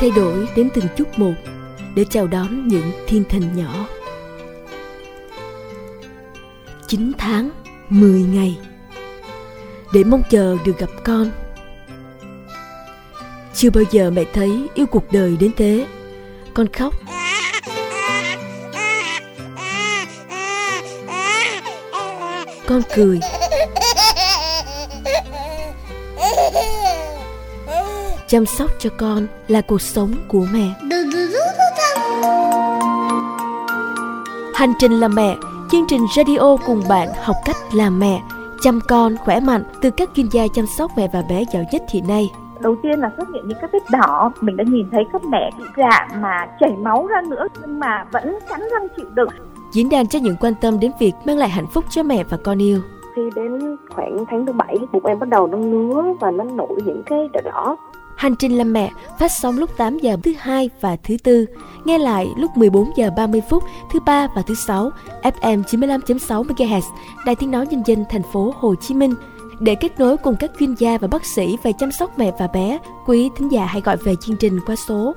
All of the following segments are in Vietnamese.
thay đổi đến từng chút một để chào đón những thiên thần nhỏ. 9 tháng, 10 ngày để mong chờ được gặp con. Chưa bao giờ mẹ thấy yêu cuộc đời đến thế. Con khóc. Con cười. Chăm sóc cho con là cuộc sống của mẹ. Hành trình làm mẹ, chương trình radio cùng bạn học cách làm mẹ, chăm con khỏe mạnh từ các chuyên gia chăm sóc mẹ và bé giỏi nhất hiện nay. Đầu tiên là xuất hiện những các vết đỏ, mình đã nhìn thấy các mẹ bị rạn mà chảy máu ra nữa nhưng mà vẫn cắn răng chịu đựng. Diễn đàn cho những quan tâm đến việc mang lại hạnh phúc cho mẹ và con yêu. Khi đến khoảng tháng thứ bảy, bụng em bắt đầu nó ngứa và nó nổi những cái đỏ đỏ Hành trình làm mẹ phát sóng lúc 8 giờ thứ hai và thứ tư, nghe lại lúc 14 giờ 30 phút thứ ba và thứ sáu, FM 95.6 MHz, Đài Tiếng nói nhân dân thành phố Hồ Chí Minh. Để kết nối cùng các chuyên gia và bác sĩ về chăm sóc mẹ và bé, quý thính giả hãy gọi về chương trình qua số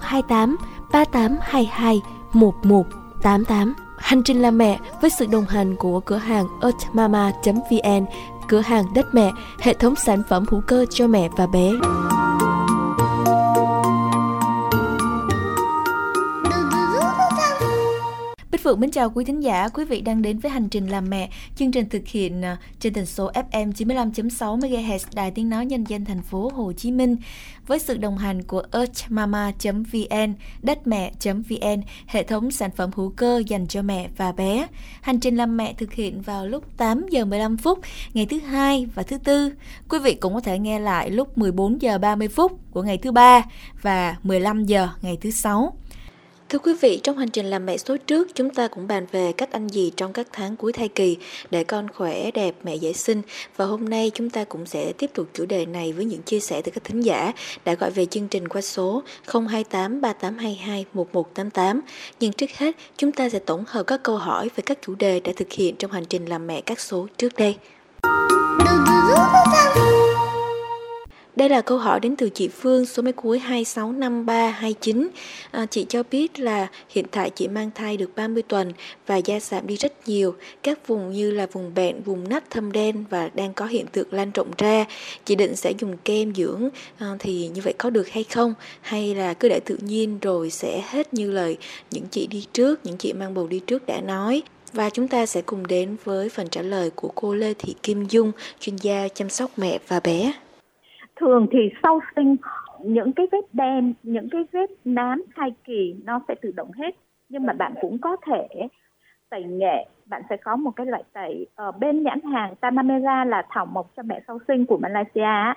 028 3822 1188. Hành trình làm mẹ với sự đồng hành của cửa hàng earthmama.vn, cửa hàng đất mẹ, hệ thống sản phẩm hữu cơ cho mẹ và bé. Phượng mến chào quý thính giả, quý vị đang đến với hành trình làm mẹ, chương trình thực hiện à, trên tần số FM 95.6 MHz Đài Tiếng nói Nhân dân thành phố Hồ Chí Minh với sự đồng hành của earthmama.vn, đất mẹ.vn, hệ thống sản phẩm hữu cơ dành cho mẹ và bé. Hành trình làm mẹ thực hiện vào lúc 8 giờ 15 phút ngày thứ hai và thứ tư. Quý vị cũng có thể nghe lại lúc 14 giờ 30 phút của ngày thứ ba và 15 giờ ngày thứ sáu. Thưa quý vị, trong hành trình làm mẹ số trước, chúng ta cũng bàn về cách ăn gì trong các tháng cuối thai kỳ để con khỏe, đẹp, mẹ dễ sinh. Và hôm nay chúng ta cũng sẽ tiếp tục chủ đề này với những chia sẻ từ các thính giả đã gọi về chương trình qua số 028 3822 1188. Nhưng trước hết, chúng ta sẽ tổng hợp các câu hỏi về các chủ đề đã thực hiện trong hành trình làm mẹ các số trước đây. Đây là câu hỏi đến từ chị Phương, số máy cuối 265329. À, chị cho biết là hiện tại chị mang thai được 30 tuần và da giảm đi rất nhiều. Các vùng như là vùng bẹn, vùng nách thâm đen và đang có hiện tượng lan rộng ra. Chị định sẽ dùng kem dưỡng à, thì như vậy có được hay không? Hay là cứ để tự nhiên rồi sẽ hết như lời những chị đi trước, những chị mang bầu đi trước đã nói. Và chúng ta sẽ cùng đến với phần trả lời của cô Lê Thị Kim Dung, chuyên gia chăm sóc mẹ và bé thường thì sau sinh những cái vết đen những cái vết nám thai kỳ nó sẽ tự động hết. Nhưng mà bạn cũng có thể tẩy nghệ bạn sẽ có một cái loại tẩy ở bên nhãn hàng Tanamera là thảo mộc cho mẹ sau sinh của Malaysia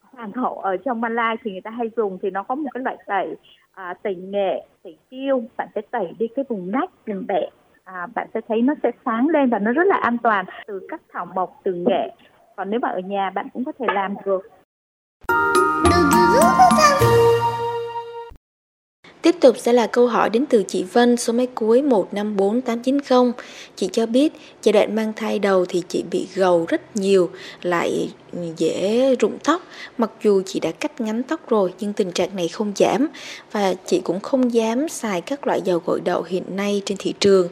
hoàng hậu ở trong Malai thì người ta hay dùng thì nó có một cái loại tẩy à, tẩy nghệ tẩy tiêu. Bạn sẽ tẩy đi cái vùng nách vùng bẹ à, bạn sẽ thấy nó sẽ sáng lên và nó rất là an toàn từ các thảo mộc từ nghệ còn nếu mà ở nhà bạn cũng có thể làm được. Tiếp tục sẽ là câu hỏi đến từ chị Vân số máy cuối 154890. Chị cho biết giai đoạn mang thai đầu thì chị bị gầu rất nhiều, lại dễ rụng tóc. Mặc dù chị đã cắt ngắn tóc rồi nhưng tình trạng này không giảm và chị cũng không dám xài các loại dầu gội đầu hiện nay trên thị trường.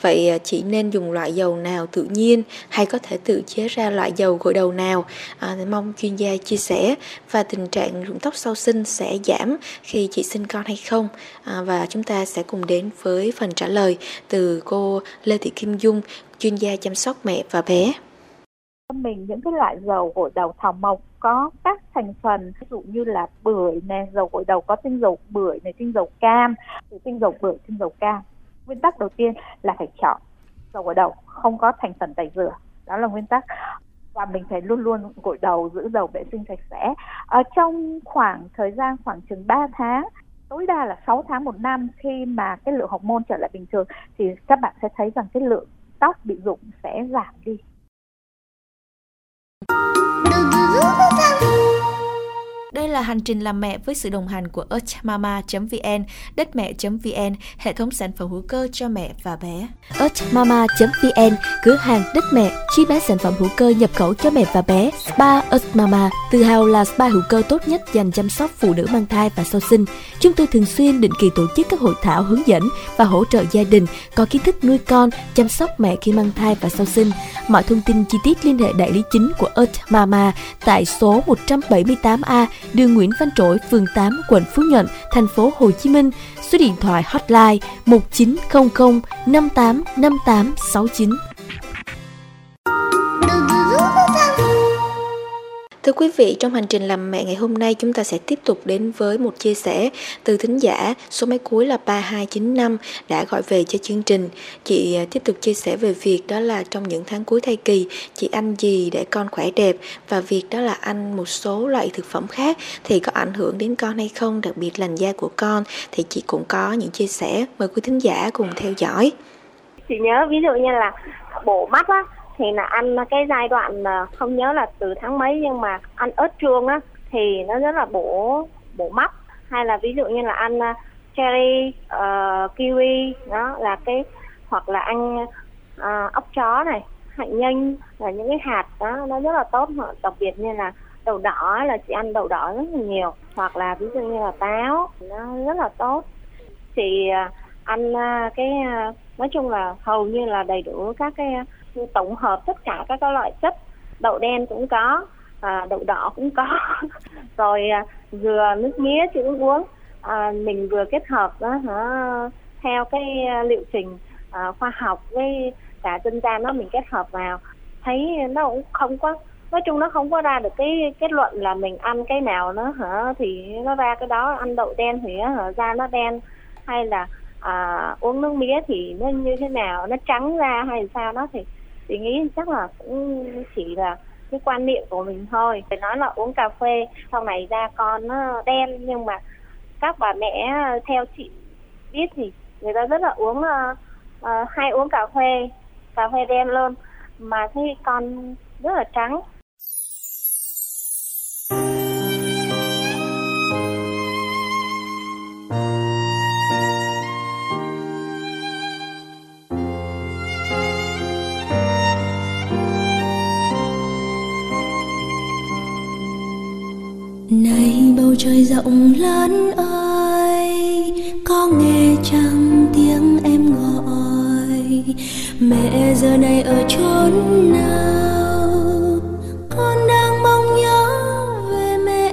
Vậy à, chị nên dùng loại dầu nào tự nhiên hay có thể tự chế ra loại dầu gội đầu nào? À, mong chuyên gia chia sẻ. Và tình trạng rụng tóc sau sinh sẽ giảm khi chị sinh con hay không? À, và chúng ta sẽ cùng đến với phần trả lời từ cô Lê Thị Kim Dung chuyên gia chăm sóc mẹ và bé mình những cái loại dầu gội đầu thảo mộc có các thành phần, ví dụ như là bưởi nè, dầu gội đầu có tinh dầu bưởi này, tinh dầu cam. Từ tinh dầu bưởi, tinh dầu cam. Nguyên tắc đầu tiên là phải chọn dầu gội đầu, không có thành phần tẩy rửa. Đó là nguyên tắc. Và mình phải luôn luôn gội đầu, giữ dầu vệ sinh sạch sẽ. Ở trong khoảng thời gian khoảng chừng 3 tháng, tối đa là 6 tháng một năm khi mà cái lượng hormone trở lại bình thường, thì các bạn sẽ thấy rằng cái lượng tóc bị rụng sẽ giảm đi đây là hành trình làm mẹ với sự đồng hành của earthmama.vn, đất mẹ.vn, hệ thống sản phẩm hữu cơ cho mẹ và bé. earthmama.vn, cửa hàng đất mẹ, chi bán sản phẩm hữu cơ nhập khẩu cho mẹ và bé. Spa Earthmama, tự hào là spa hữu cơ tốt nhất dành chăm sóc phụ nữ mang thai và sau sinh. Chúng tôi thường xuyên định kỳ tổ chức các hội thảo hướng dẫn và hỗ trợ gia đình có kiến thức nuôi con, chăm sóc mẹ khi mang thai và sau sinh. Mọi thông tin chi tiết liên hệ đại lý chính của earthmama tại số 178A, đường Nguyễn Văn Trỗi, phường 8, quận Phú Nhuận, thành phố Hồ Chí Minh. Số điện thoại hotline 1900 58 58 69. Thưa quý vị, trong hành trình làm mẹ ngày hôm nay chúng ta sẽ tiếp tục đến với một chia sẻ từ thính giả số máy cuối là 3295 đã gọi về cho chương trình. Chị à, tiếp tục chia sẻ về việc đó là trong những tháng cuối thai kỳ chị ăn gì để con khỏe đẹp và việc đó là ăn một số loại thực phẩm khác thì có ảnh hưởng đến con hay không, đặc biệt làn da của con thì chị cũng có những chia sẻ. Mời quý thính giả cùng theo dõi. Chị nhớ ví dụ như là bổ mắt á thì là ăn cái giai đoạn mà không nhớ là từ tháng mấy nhưng mà ăn ớt chuông á thì nó rất là bổ bổ mắt hay là ví dụ như là ăn à, cherry uh, kiwi đó là cái hoặc là ăn uh, ốc chó này hạnh nhân là những cái hạt đó nó rất là tốt. Đặc biệt như là đậu đỏ là chị ăn đậu đỏ rất là nhiều. Hoặc là ví dụ như là táo nó rất là tốt. Chị ăn à, cái nói chung là hầu như là đầy đủ các cái tổng hợp tất cả các loại chất đậu đen cũng có à, đậu đỏ cũng có. Rồi à, dừa nước mía chị uống. À, mình vừa kết hợp đó hả theo cái à, liệu trình à, khoa học với cả dân gian nó mình kết hợp vào. Thấy nó cũng không có nói chung nó không có ra được cái kết luận là mình ăn cái nào nó hả thì nó ra cái đó ăn đậu đen thì hả da nó đen hay là à, uống nước mía thì nó như thế nào nó trắng ra hay sao đó thì thì nghĩ chắc là cũng chỉ là cái quan niệm của mình thôi. Phải nói là uống cà phê sau này da con nó đen nhưng mà các bà mẹ ờ, theo chị biết thì người ta rất là uống uh, uh, hay uống cà phê cà phê đen luôn mà thấy con rất là trắng. Trời rộng lớn ơi, có nghe chẳng tiếng em gọi? Mẹ giờ này ở chốn nào? Con đang mong nhớ về mẹ.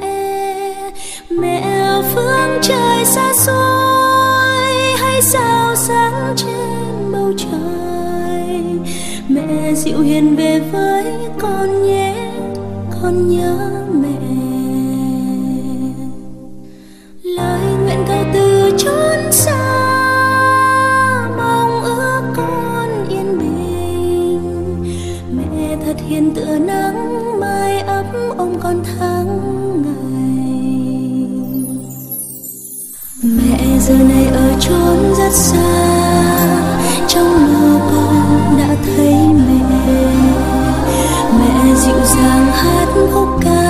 Mẹ ở phương trời xa xôi, hay sao sáng trên bầu trời? Mẹ dịu hiền về với con nhé, con nhớ dịu dàng hát khúc ca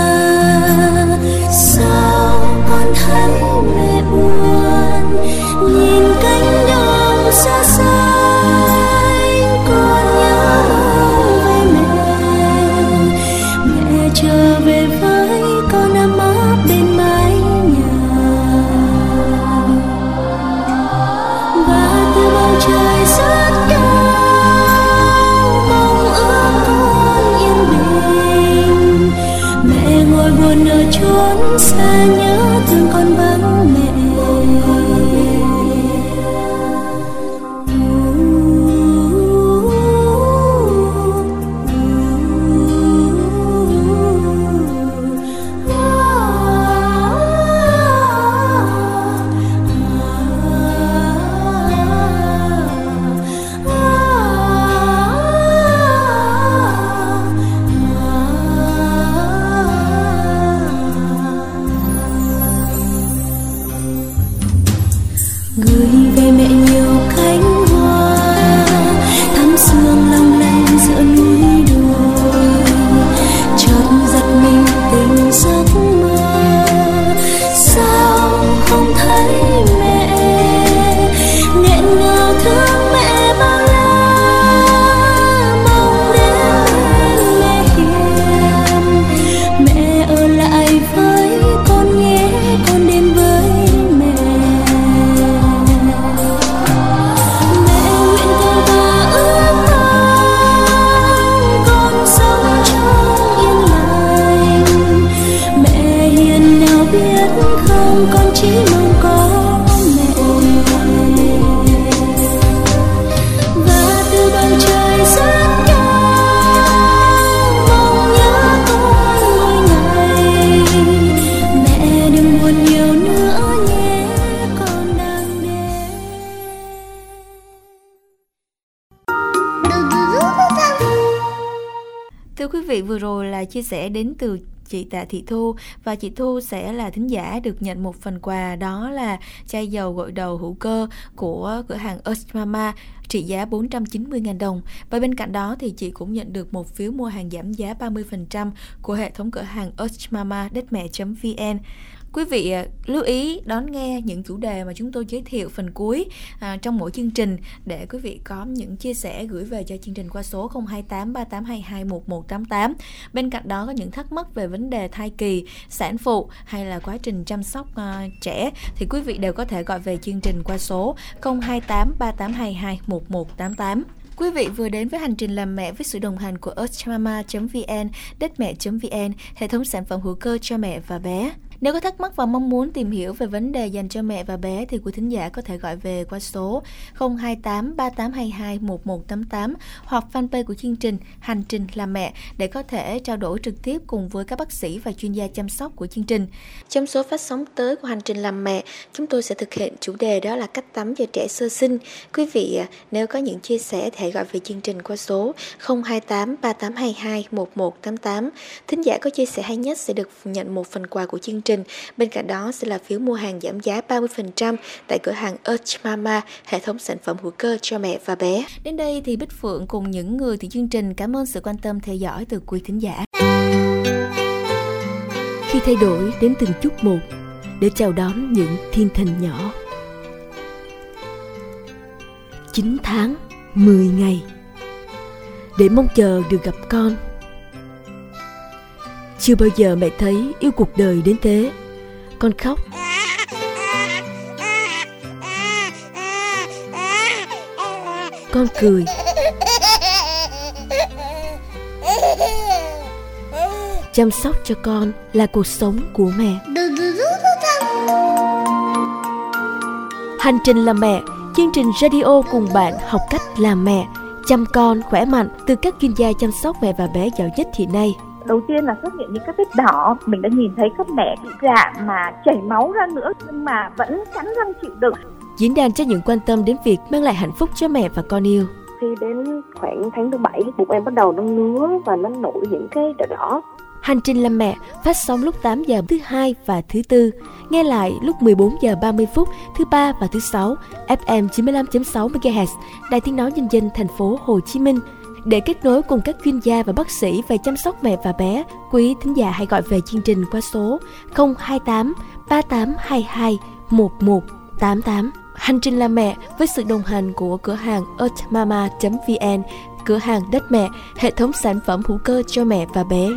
vừa chia sẻ đến từ chị Tạ Thị Thu và chị Thu sẽ là thính giả được nhận một phần quà, đó là chai dầu gội đầu hữu cơ của cửa hàng Earth Mama, trị giá 490.000 đồng. Và bên cạnh đó thì chị cũng nhận được một phiếu mua hàng giảm giá 30% của hệ thống cửa hàng Earth Mama đất mẹ.vn. Quý vị à, lưu ý đón nghe những chủ đề mà chúng tôi giới thiệu phần cuối à, trong mỗi chương trình để quý vị có những chia sẻ gửi về cho chương trình qua số 028 3822 1188. Bên cạnh đó có những thắc mắc về vấn đề thai kỳ, sản phụ hay là quá trình chăm sóc à, trẻ thì quý vị đều có thể gọi về chương trình qua số 028 3822 1188. Quý vị vừa đến với hành trình làm mẹ với sự đồng hành của earthmama.vn, đất mẹ.vn, hệ thống sản phẩm hữu cơ cho mẹ và bé. Nếu có thắc mắc và mong muốn tìm hiểu về vấn đề dành cho mẹ và bé thì quý thính giả có thể gọi về qua số 028 3822 1188 hoặc fanpage của chương trình Hành trình làm mẹ để có thể trao đổi trực tiếp cùng với các bác sĩ và chuyên gia chăm sóc của chương trình. Trong số phát sóng tới của Hành trình làm mẹ, chúng tôi sẽ thực hiện chủ đề đó là cách tắm cho trẻ sơ sinh. Quý vị à, nếu có những chia sẻ thì hãy gọi về chương trình qua số 028 3822 1188. Thính giả có chia sẻ hay nhất sẽ được nhận một phần quà của chương trình trình. Bên cạnh đó sẽ là phiếu mua hàng giảm giá 30% tại cửa hàng Earth Mama, hệ thống sản phẩm hữu cơ cho mẹ và bé. Đến đây thì Bích Phượng cùng những người thì chương trình cảm ơn sự quan tâm theo dõi từ quý thính giả. Khi thay đổi đến từng chút một để chào đón những thiên thần nhỏ. 9 tháng, 10 ngày để mong chờ được gặp con chưa bao giờ mẹ thấy yêu cuộc đời đến thế. Con khóc. Con cười. Chăm sóc cho con là cuộc sống của mẹ. Hành trình làm mẹ. Chương trình radio cùng bạn học cách làm mẹ. Chăm con khỏe mạnh từ các chuyên gia chăm sóc mẹ và bé giỏi nhất hiện nay đầu tiên là xuất hiện những cái vết đỏ. Mình đã nhìn thấy các mẹ bị rạn mà chảy máu ra nữa nhưng mà vẫn cắn răng chịu đựng. Diễn đàn cho những quan tâm đến việc mang lại hạnh phúc cho mẹ và con yêu. Khi đến khoảng tháng thứ bảy bụng em bắt đầu nó ngứa và nó nổi những cái đỏ đỏ. Hành trình làm mẹ phát sóng lúc 8 giờ thứ hai và thứ tư, nghe lại lúc 14 giờ 30 phút thứ ba và thứ sáu, FM 95.6 MHz, Đài Tiếng nói nhân dân thành phố Hồ Chí Minh để kết nối cùng các chuyên gia và bác sĩ về chăm sóc mẹ và bé, quý thính giả hãy gọi về chương trình qua số 028 3822 1188. Hành trình làm mẹ với sự đồng hành của cửa hàng earthmama.vn, cửa hàng đất mẹ, hệ thống sản phẩm hữu cơ cho mẹ và bé.